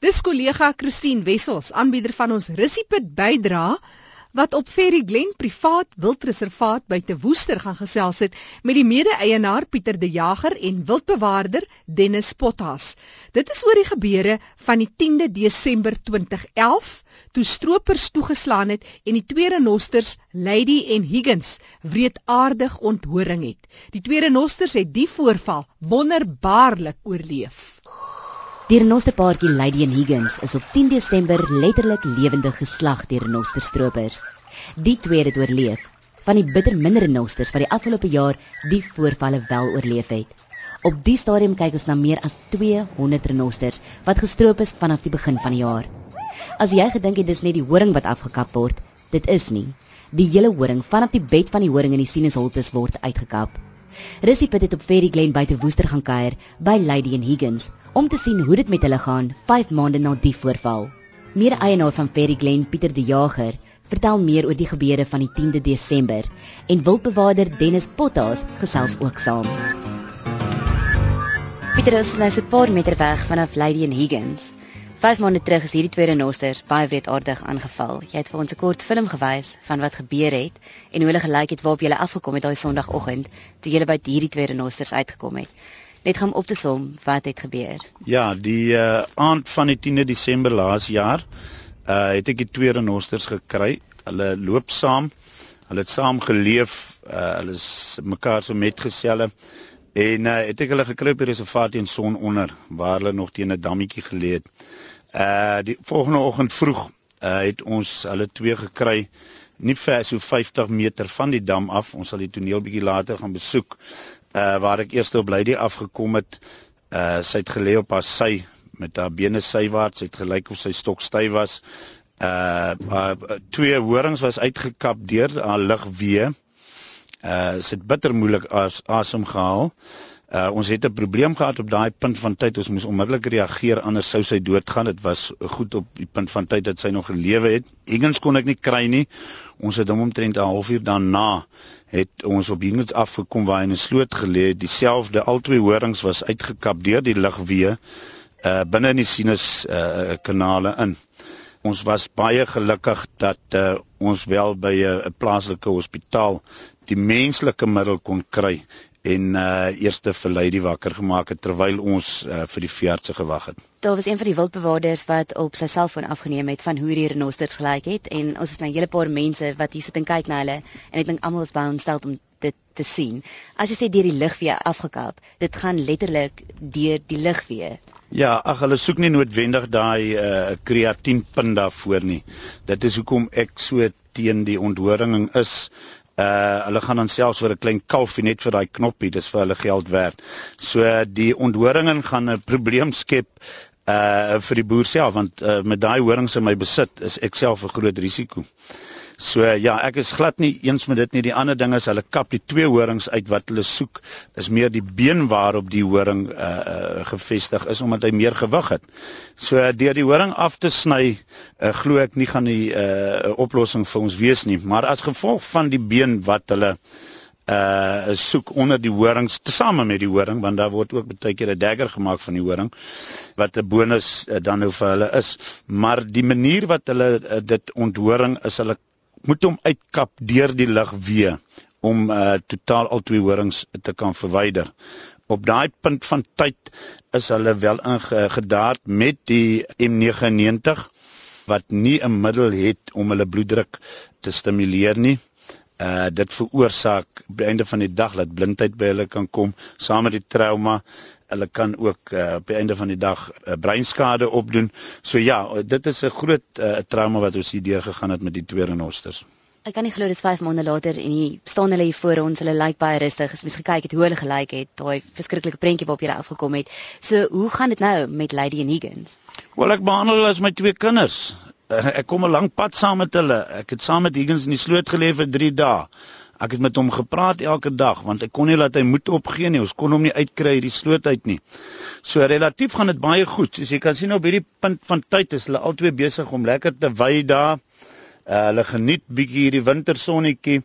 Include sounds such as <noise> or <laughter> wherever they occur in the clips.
Dis kollega Christine Wessels, aanbieder van ons Russiepit bydra wat op Ferry Glen privaat wildreservaat by Te Woester gaan gesels het met die mede-eienaar Pieter De Jager en wildbewaarder Dennis Potas. Dit is oor die gebeure van die 10de Desember 2011 toe stroopers toegeslaan het en die twee renosters Lady en Higgins wreedaardig onthoring het. Die twee renosters het die voorval wonderbaarlik oorleef. Die renosterpaartjie Lady and Higgins is op 10 Desember letterlik lewendig geslag deur renosterstropers. Die twee het oorleef van die bitter minder renosters wat die afgelope jaar die voorvalle wel oorleef het. Op die stadium kyk ons na meer as 200 renosters wat gestroop is vanaf die begin van die jaar. As jy gedink het dis net die horing wat afgekap word, dit is nie. Die hele horing vanaf die bed van die horing in die sinusholtes word uitgekap. Rissie Pit het op Ferry Glen buite Woester gaan kuier by Lady and Higgins om te sien hoe dit met hulle gaan 5 maande na die voorval. Mede-eienaar van Ferry Glen, Pieter De Jager, vertel meer oor die gebeure van die 10de Desember en wildbewaarder Dennis Potas gesels ook saam. Pieter is nou so 'n paar meter weg vanaf Lady and Higgins. 5 maande terug is hierdie twee renosters baie wreedaardig aangeval. Jy het vir ons 'n kort film gewys van wat gebeur het en hoe hulle gelyk het waarop jy afgekom het daai Sondagoggend toe jy by hierdie twee renosters uitgekom het. Net gaan op te som wat het gebeur. Ja, die uh, aand van die 10de Desember laas jaar, uh het ek die twee renosters gekry. Hulle loop saam. Hulle het saam geleef. Uh hulle is mekaar so metgeselle. En uh, het ek hulle gekry by reservaat in son onder waar hulle nog teen 'n dammetjie geleë het. Uh die volgende oggend vroeg uh het ons hulle twee gekry nie ver so 50 meter van die dam af. Ons sal die toneel bietjie later gaan besoek. Uh waar ek eers op Lady afgekom het. Uh sy het gelê op haar sy met haar bene sywaarts, het gelyk of sy stok styf was. Uh, uh twee horings was uitgekap deur haar ligwee. Uh sy het bitter moeilik as asem gehaal. Uh ons het 'n probleem gehad op daai punt van tyd. Ons moes onmiddellik reageer anders sou sy doodgaan. Dit was goed op die punt van tyd dat sy nog gelewe het. Higgins kon ek nie kry nie. Ons het hom omtrent 'n halfuur daarna het ons op Higgins afgekom waar hy in 'n sloot gelê het. Dieselfde albei horings was uitgekap deur die lugweë uh binne in die sinus uh kanale in. Ons was baie gelukkig dat uh, ons wel by 'n uh, plaaslike hospitaal die menslike middel kon kry en uh eerste verlei die wakker gemaak het terwyl ons uh, vir die veerdse gewag het. Daar was een van die wildbewaarders wat op sy selfoon afgeneem het van hoe die renosters gelyk het en ons is nou 'n hele paar mense wat hier sit en kyk na hulle en ek dink almal is baie ontstel om dit te sien. As jy sê deur die lugweë afgekap, dit gaan letterlik deur die lugweë. Ja, ag hulle soek nie noodwendig daai uh kreatienpunt daarvoor nie. Dit is hoekom ek so teen die onthoring is Uh hulle gaan dan selfs vir 'n klein kalfie net vir daai knoppie, dis vir hulle geld werd. So die onthoringing gaan 'n probleem skep uh vir die boer self want uh, met daai horings in my besit is ek self 'n groot risiko. So ja, ek is glad nie eens met dit nie. Die ander ding is hulle kap die twee horings uit wat hulle soek is meer die been waarop die horing uh, uh gevestig is omdat hy meer gewig het. So deur die horing af te sny, uh, glo ek nie gaan die uh oplossing vir ons wees nie, maar as gevolg van die been wat hulle uh soek onder die horings tesame met die horing want daar word ook baie keer 'n dagger gemaak van die horing wat 'n bonus uh, dan nou vir hulle is maar die manier wat hulle uh, dit onthoring is hulle moet hom uitkap deur die lug weer om uh, totaal al twee horings te kan verwyder. Op daai punt van tyd is hulle wel ingedaard met die M99 wat nie 'n middel het om hulle bloeddruk te stimuleer nie. Uh dit veroorsaak die einde van die dag dat blindheid by hulle kan kom saam met die trauma hulle kan ook uh, op die einde van die dag uh, breinskade opdoen. So ja, dit is 'n groot uh, trauma wat ons hier deur gegaan het met die twee renosters. Ek kan nie glo dis 5 maande later en hier staan hulle hier voor ons. Hulle lyk baie rustig. As mens gekyk het hoe hulle gelyk het, daai verskriklike prentjie waarop jy afgekom het. So, hoe gaan dit nou met Lady and Higgins? Wel, ek behandel hulle as my twee kinders. <laughs> Ek kom 'n lang pad saam met hulle. Ek het saam met Higgins in die sloot geleef vir 3 dae. Ek het met hom gepraat elke dag want ek kon nie laat hy moed opgee nie. Ons kon hom nie uitkry uit die sloot uit nie. So relatief gaan dit baie goed. Soos jy kan sien op hierdie punt van tyd is hulle albei besig om lekker te wy daar. Uh, hulle geniet bietjie hierdie wintersonnetjie.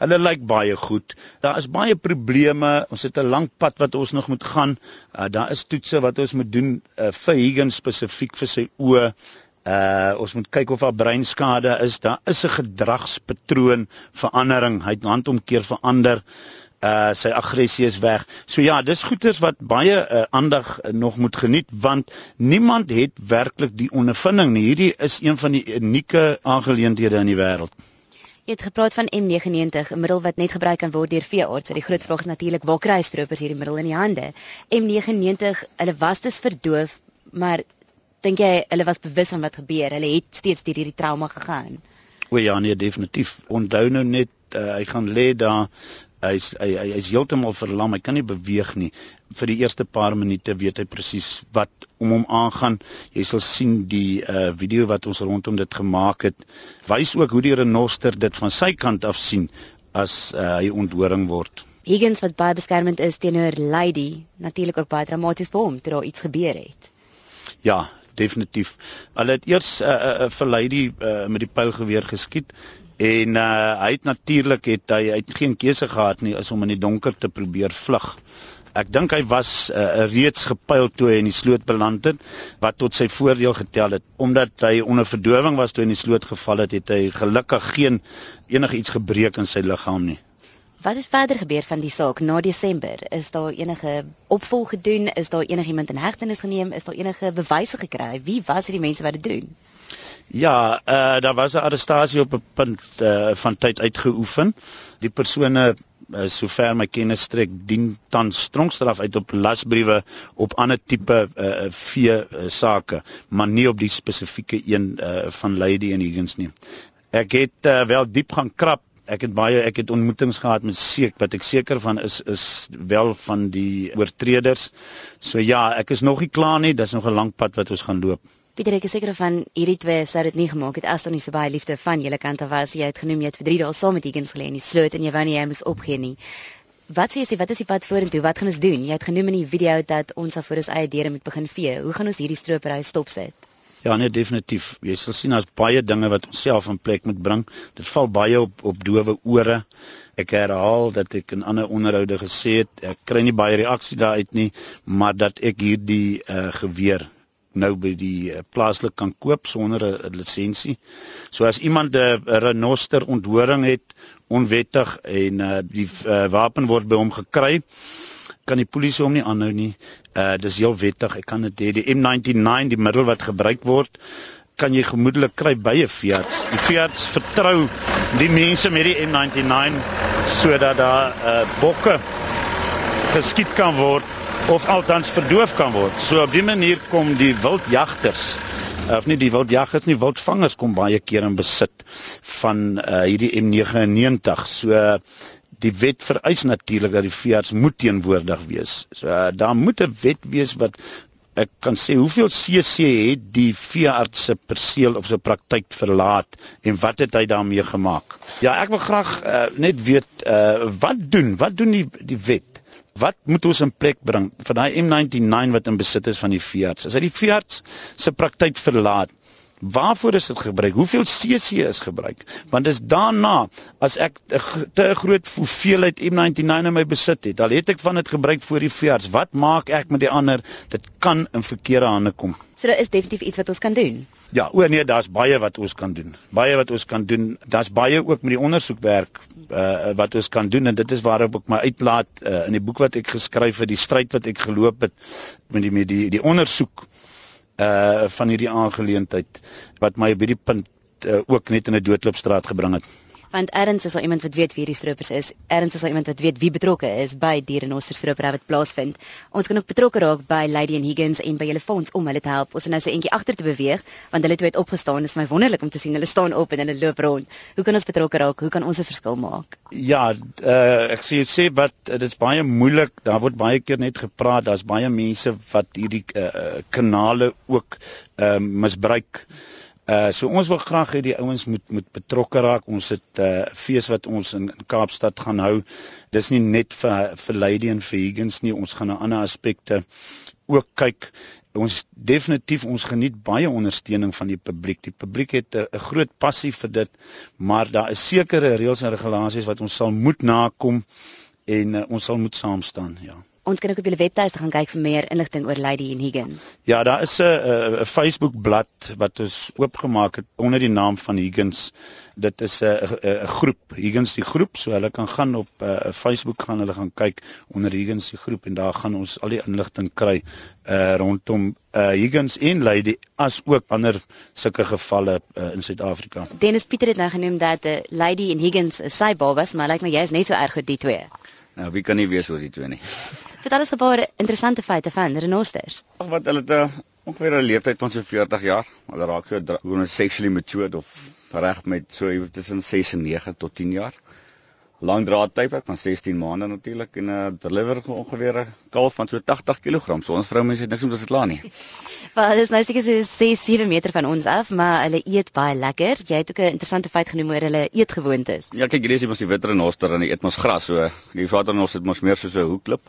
Hulle lyk baie goed. Daar is baie probleme. Ons het 'n lang pad wat ons nog moet gaan. Uh, daar is toetse wat ons moet doen uh, vir Higgins spesifiek vir sy oë. Uh ons moet kyk of daar breinskade is. Daar is 'n gedragspatroon verandering. Hy het handomkeer verander. Uh sy aggressie is weg. So ja, dis goeters wat baie uh, aandag uh, nog moet geniet want niemand het werklik die ondervinding nie. Hierdie is een van die unieke aangeleenthede in die wêreld. Jy het gepraat van M99, 'n middel wat net gebruik kan word deur veeartse. Die groot vraag is natuurlik waar kry stroopers hierdie middel in die hande? M99, hulle was dus verdoof, maar dink jy hulle was bewus van wat gebeur? Hulle het steeds deur hierdie trauma gegaan. O ja, nee, definitief. Onthou nou net uh, hy gaan lê daar hy's hy hy's hy heeltemal verlam. Hy kan nie beweeg nie. Vir die eerste paar minute weet hy presies wat om hom aangaan. Jy sal sien die uh video wat ons rondom dit gemaak het, wys ook hoe die renoster dit van sy kant af sien as uh, hy onthoring word. Higgins wat baie beskermend is teenoor Lady, natuurlik ook baie dramaties vir hom toe daar iets gebeur het. Ja, definitief. Hulle het eers 'n uh, uh, uh, vir Lady uh, met die pylgeweer geskiet en uh, hy het natuurlik het hy, hy het geen keuse gehad nie as om in die donker te probeer vlug. Ek dink hy was uh, reeds gepyl toe hy in die sloot beland het wat tot sy voordeel getel het omdat hy onder verdowing was toe hy in die sloot geval het het hy gelukkig geen enigiets gebreek in sy liggaam nie. Wat het verder gebeur van die saak na Desember? Is daar enige opvolg gedoen? Is daar enigiemand in hegtenis geneem? Is daar enige bewyse gekry? Wie was hierdie mense wat dit doen? Ja, eh uh, daar was 'n arrestasie op 'n punt uh, van tyd uitgeoefen. Die persone uh, sover my kennis strek dien tans stronkstraf uit op lasbriewe op ander tipe uh, vee uh, sake, maar nie op die spesifieke een uh, van Lady en Higgins nie. Ek het uh, wel diep gaan krap ek het baie ek het ontmoetings gehad met seek wat ek seker van is is wel van die oortreders. So ja, ek is nog nie klaar nie, dis nog 'n lang pad wat ons gaan loop. Pieter, ek is seker van hierdie twee sou dit nie gemaak het as daar nie so baie liefde van julle kant af was. Jy het genoem jy het vir 3 dae saam met Higgins gelê in die sloot en jy wou nie hy moes opgee nie. Wat sê jy, wat is die pad vorentoe? Wat gaan ons doen? Jy het genoem in die video dat ons af voor ons eie deure moet begin vee. Hoe gaan ons hierdie stroophuis stopset? Ja, nee, definitief. Jy sal sien daar's baie dinge wat ons self in plek moet bring. Dit val baie op op dowe ore. Ek herhaal dat ek in ander onderhoude gesê het, ek kry nie baie reaksie daaruit nie, maar dat ek hierdie uh, geweer nou by die uh, plaaslik kan koop sonder 'n lisensie. So as iemand 'n uh, renoster onthoring het onwettig en uh, die uh, wapen word by hom gekry, kan die polisie hom nie aanhou nie. Uh dis heel wettig. Ek kan dit hê die M99 die middel wat gebruik word kan jy gemoedelik kry by 'n Fiat. Die Fiat vertrou die mense met die M99 sodat daar uh bokke geskiet kan word of altans verdoof kan word. So op dié manier kom die wildjagters of nie die wildjagters nie, wildvangers kom baie keer in besit van uh hierdie M99. So uh, die wet vereis natuurlik dat die veearts moet teenwoordig wees. So uh, daar moet 'n wet wees wat ek kan sê hoeveel CC het die veearts se perseel of sy praktyk verlaat en wat het hy daarmee gemaak? Ja, ek wil graag uh, net weet uh, wat doen? Wat doen die die wet? Wat moet ons in plek bring vir daai M99 wat in besit is van die veearts? As hy die veearts se praktyk verlaat, Waarvoor is dit gebruik? Hoeveel CC is gebruik? Want dis daarna as ek 'n te groot hoeveelheid M99 in my besit het, dan het ek van dit gebruik vir die veearts. Wat maak ek met die ander? Dit kan in verkeerde hande kom. So daar is definitief iets wat ons kan doen. Ja, o nee, daar's baie wat ons kan doen. Baie wat ons kan doen. Daar's baie ook met die ondersoekwerk uh wat ons kan doen en dit is waarop ek my uitlaat uh, in die boek wat ek geskryf het, die stryd wat ek geloop het met die met die die ondersoek uh van hierdie aangeleentheid wat my op hierdie punt uh, ook net in 'n doodloopstraat gebring het want erns is al iemand wat weet wie hierdie stroopers is. Erns is al iemand wat weet wie betrokke is by die renoster stroper wat plaasvind. Ons kan ook betrokke raak by Lady and Higgins en by hulle fonds om hulle te help. Ons is nou so eentjie agter te beweeg want hulle het opgestaan. Dit is my wonderlik om te sien hulle staan op en hulle loop rond. Hoe kan ons betrokke raak? Hoe kan ons 'n verskil maak? Ja, uh, ek sê sê wat dit is baie moeilik. Daar word baie keer net gepraat. Daar's baie mense wat hierdie uh, kanale ook uh, misbruik. Uh so ons wil graag hê die ouens moet moet betrokke raak. Ons het 'n uh, fees wat ons in, in Kaapstad gaan hou. Dis nie net vir vir Lady en vir Higgins nie. Ons gaan na ander aspekte ook kyk ons definitief ons geniet baie ondersteuning van die publiek. Die publiek het 'n groot passie vir dit, maar daar is sekere reëls en regulasies wat ons sal moet nakom en uh, ons sal moet saam staan, ja. Ons kan ook op julle webtuiste gaan kyk vir meer inligting oor Lady en Higgins. Ja, daar is 'n 'n Facebook bladsy wat ons oopgemaak het onder die naam van Higgins. Dit is 'n 'n groep, Higgins die groep, so hulle kan gaan op 'n uh, Facebook gaan hulle gaan kyk onder Higgins die groep en daar gaan ons al die inligting kry uh rondom uh Higgins en Lady as ook ander sulke gevalle uh, in Suid-Afrika. Dennis Pieter het nou genoem dat uh, Lady en Higgins sy babas, maar lyk like my jy is net so erg oor die twee. Nou, wie kan nie weet oor die twee nie. <laughs> Dit alles gebare interessante feite van renosters. Wat hulle te ongeveer 'n leeftyd van so 40 jaar, hulle raak so hoe sexually matured of reg met so tussen 6 en 9 tot 10 jaar. Lang draad tydperk van 16 maande natuurlik en 'n uh, deliver ongeveer 'n kalf van so 80 kg. So ons vroumense het niks om te sê nie. <laughs> Wel, dis nou seker so 6, 7 meter van ons af, maar hulle eet baie lekker. Jy het ook 'n interessante feit genoem oor hulle eetgewoontes. Ja, kyk, hierdie is mos die witrenoster en die eet mos gras, so die vadernos het mos meer soos 'n hoekklip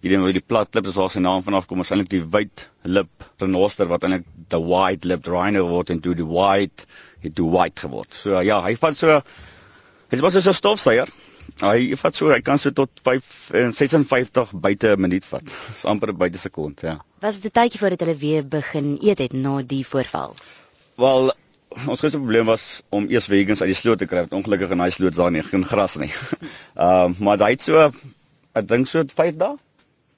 hierdie met die plat klip is waar sy naam vanaf kom waarskynlik die wit lip renoster wat eintlik the white lip rhino word en toe die white het toe white geword. So ja, hy vat so hy's maar so 'n stofsuier. Hy vat so hy kan so tot 5 en 56 buite 'n minuut vat. <laughs> Dis amper buite sekond, ja. Was dit 'n tydjie voordat hulle weer begin eet het na die voorval? Wel Ons grootste probleem was om eers vegans uit die sloot te kry. Ongelukkig in daai sloot daar nie geen gras nie. <laughs> Ehm uh, maar hy het so ek dink so 5 dae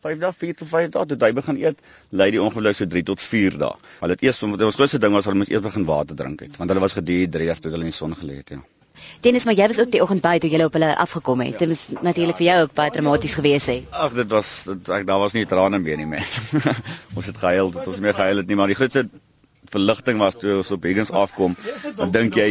5 dae, 4 tot 5 dae toe hy begin eet, lei die ongeluk so 3 tot 4 dae. Hulle het eers ons grootste ding was hulle moes eers begin water drink het, want hulle was gedehydreerd toe hulle in die son gelê het, ja. Dennis, maar jy was ook die oggend by toe jy op hulle afgekom het. Dit was natuurlik vir jou ook baie dramaties geweest hè. Ag, dit was dit ek daar was nie trane meer nie met. <laughs> ons het gehuil, dit ons meer gehuil het nie, maar die grootste verligting was toe ons op Higgins afkom. Dan dink jy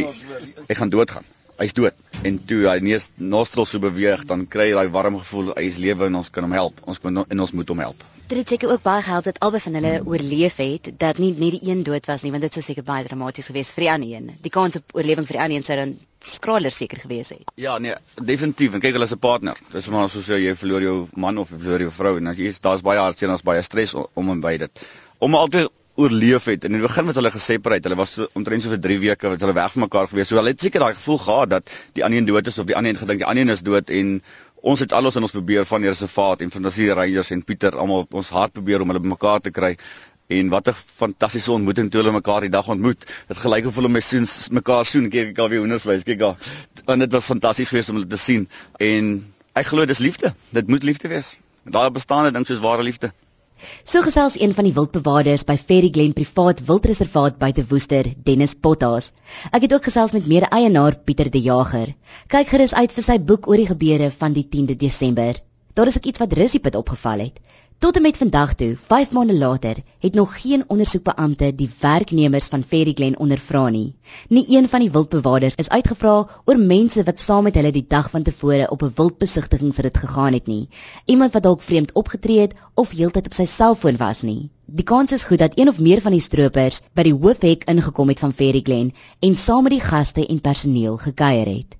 ek gaan doodgaan hy's dood. En toe hy neus nostrils so beweeg, dan kry jy daai warm gevoel, hy is lewe en ons kan hom help. Ons kan en ons moet hom help. Dit het seker ook baie gehelp dat albei van hulle oorleef het, dat nie net die een dood was nie, want dit sou seker baie dramaties geweest vir die ander een. Die kans op oorlewing vir die ander een sou dan skraler seker geweest het. Ja, nee, definitief. En kyk, hulle is 'n partner. Dis maar soos jy verloor jou man of jy verloor jou vrou en as jy daar's baie hartseer en daar's baie stres om en by dit. Om altyd oorleef het. In die begin was hulle geseparate. Hulle was so, omtrent so vir 3 weke wat hulle weg van mekaar gewees. So hulle het seker daai gevoel gehad dat die ander een dood is of die ander een gedink die ander een is dood en ons het alles in ons probeer van die reservaat en fantasie rangers en Pieter almal ons hart probeer om hulle bymekaar te kry. En wat 'n fantastiese ontmoeting toe hulle mekaar die dag ontmoet. Dit gelyk of hulle my soens mekaar soen. Kyk ek al weer hoendervleis. Kyk daar. En dit was fantasties geweest om hulle te sien. En ek glo dis liefde. Dit moet liefde wees. Daar bestaan 'n ding soos ware liefde. So gesels een van die wildbewaarders by Ferry Glen Privaat Wildreservaat buite Woester, Dennis Potas. Ek het ook gesels met mede-eienaar Pieter De Jager. Kyk gerus uit vir sy boek oor die gebeure van die 10de Desember. Daar is ook iets wat Russiepit opgeval het. Tot en met vandag toe, 5 maande later, het nog geen ondersoekbeampte die werknemers van Ferry Glen ondervra nie. Nie een van die wildbewaarders is uitgevra oor mense wat saam met hulle die dag van tevore op 'n wildbesigtigingsrit gegaan het nie. Iemand wat dalk vreemd opgetree het of heeltyd op sy selfoon was nie. Die kans is goed dat een of meer van die stroopers by die hoofhek ingekom het van Ferry Glen en saam met die gaste en personeel gekuier het.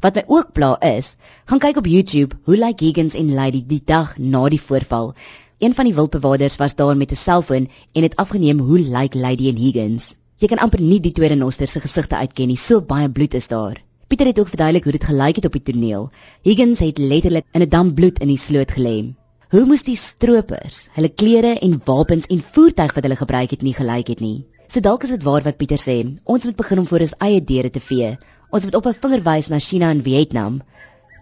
Wat my ook pla is, gaan kyk op YouTube hoe lyk Higgins en Lady die dag na die voorval. Een van die wildbewaarders was daar met 'n selfoon en het afgeneem hoe lyk Lady en Higgins. Jy kan amper nie die twee renosters se gesigte uitken nie, so baie bloed is daar. Pieter het ook verduidelik hoe dit gelyk het op die toneel. Higgins het letterlik in 'n dam bloed in die sloot gelê. Hoe moes die stroopers, hulle klere en wapens en voertuig wat hulle gebruik het nie gelyk het nie. So dalk is dit waar wat Pieter sê, ons moet begin om voor ons eie deure te vee. Ons moet op 'n vinger wys na China en Vietnam.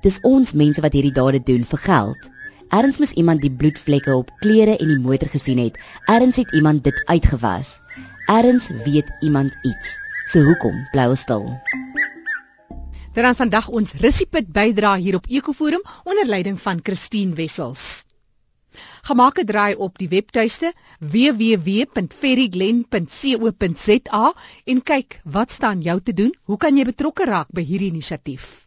Dis ons mense wat hierdie dade doen vir geld. Erns moes iemand die bloedvlekke op klere en die motor gesien het. Erns het iemand dit uitgewas. Erns weet iemand iets. So hoekom bly ons stil? Dan vandag ons Russiepit bydra hier op Ekoforum onder leiding van Christine Wessels. Gemaak 'n draai op die webtuiste www.ferryglen.co.za en kyk wat staan jou te doen. Hoe kan jy betrokke raak by hierdie inisiatief?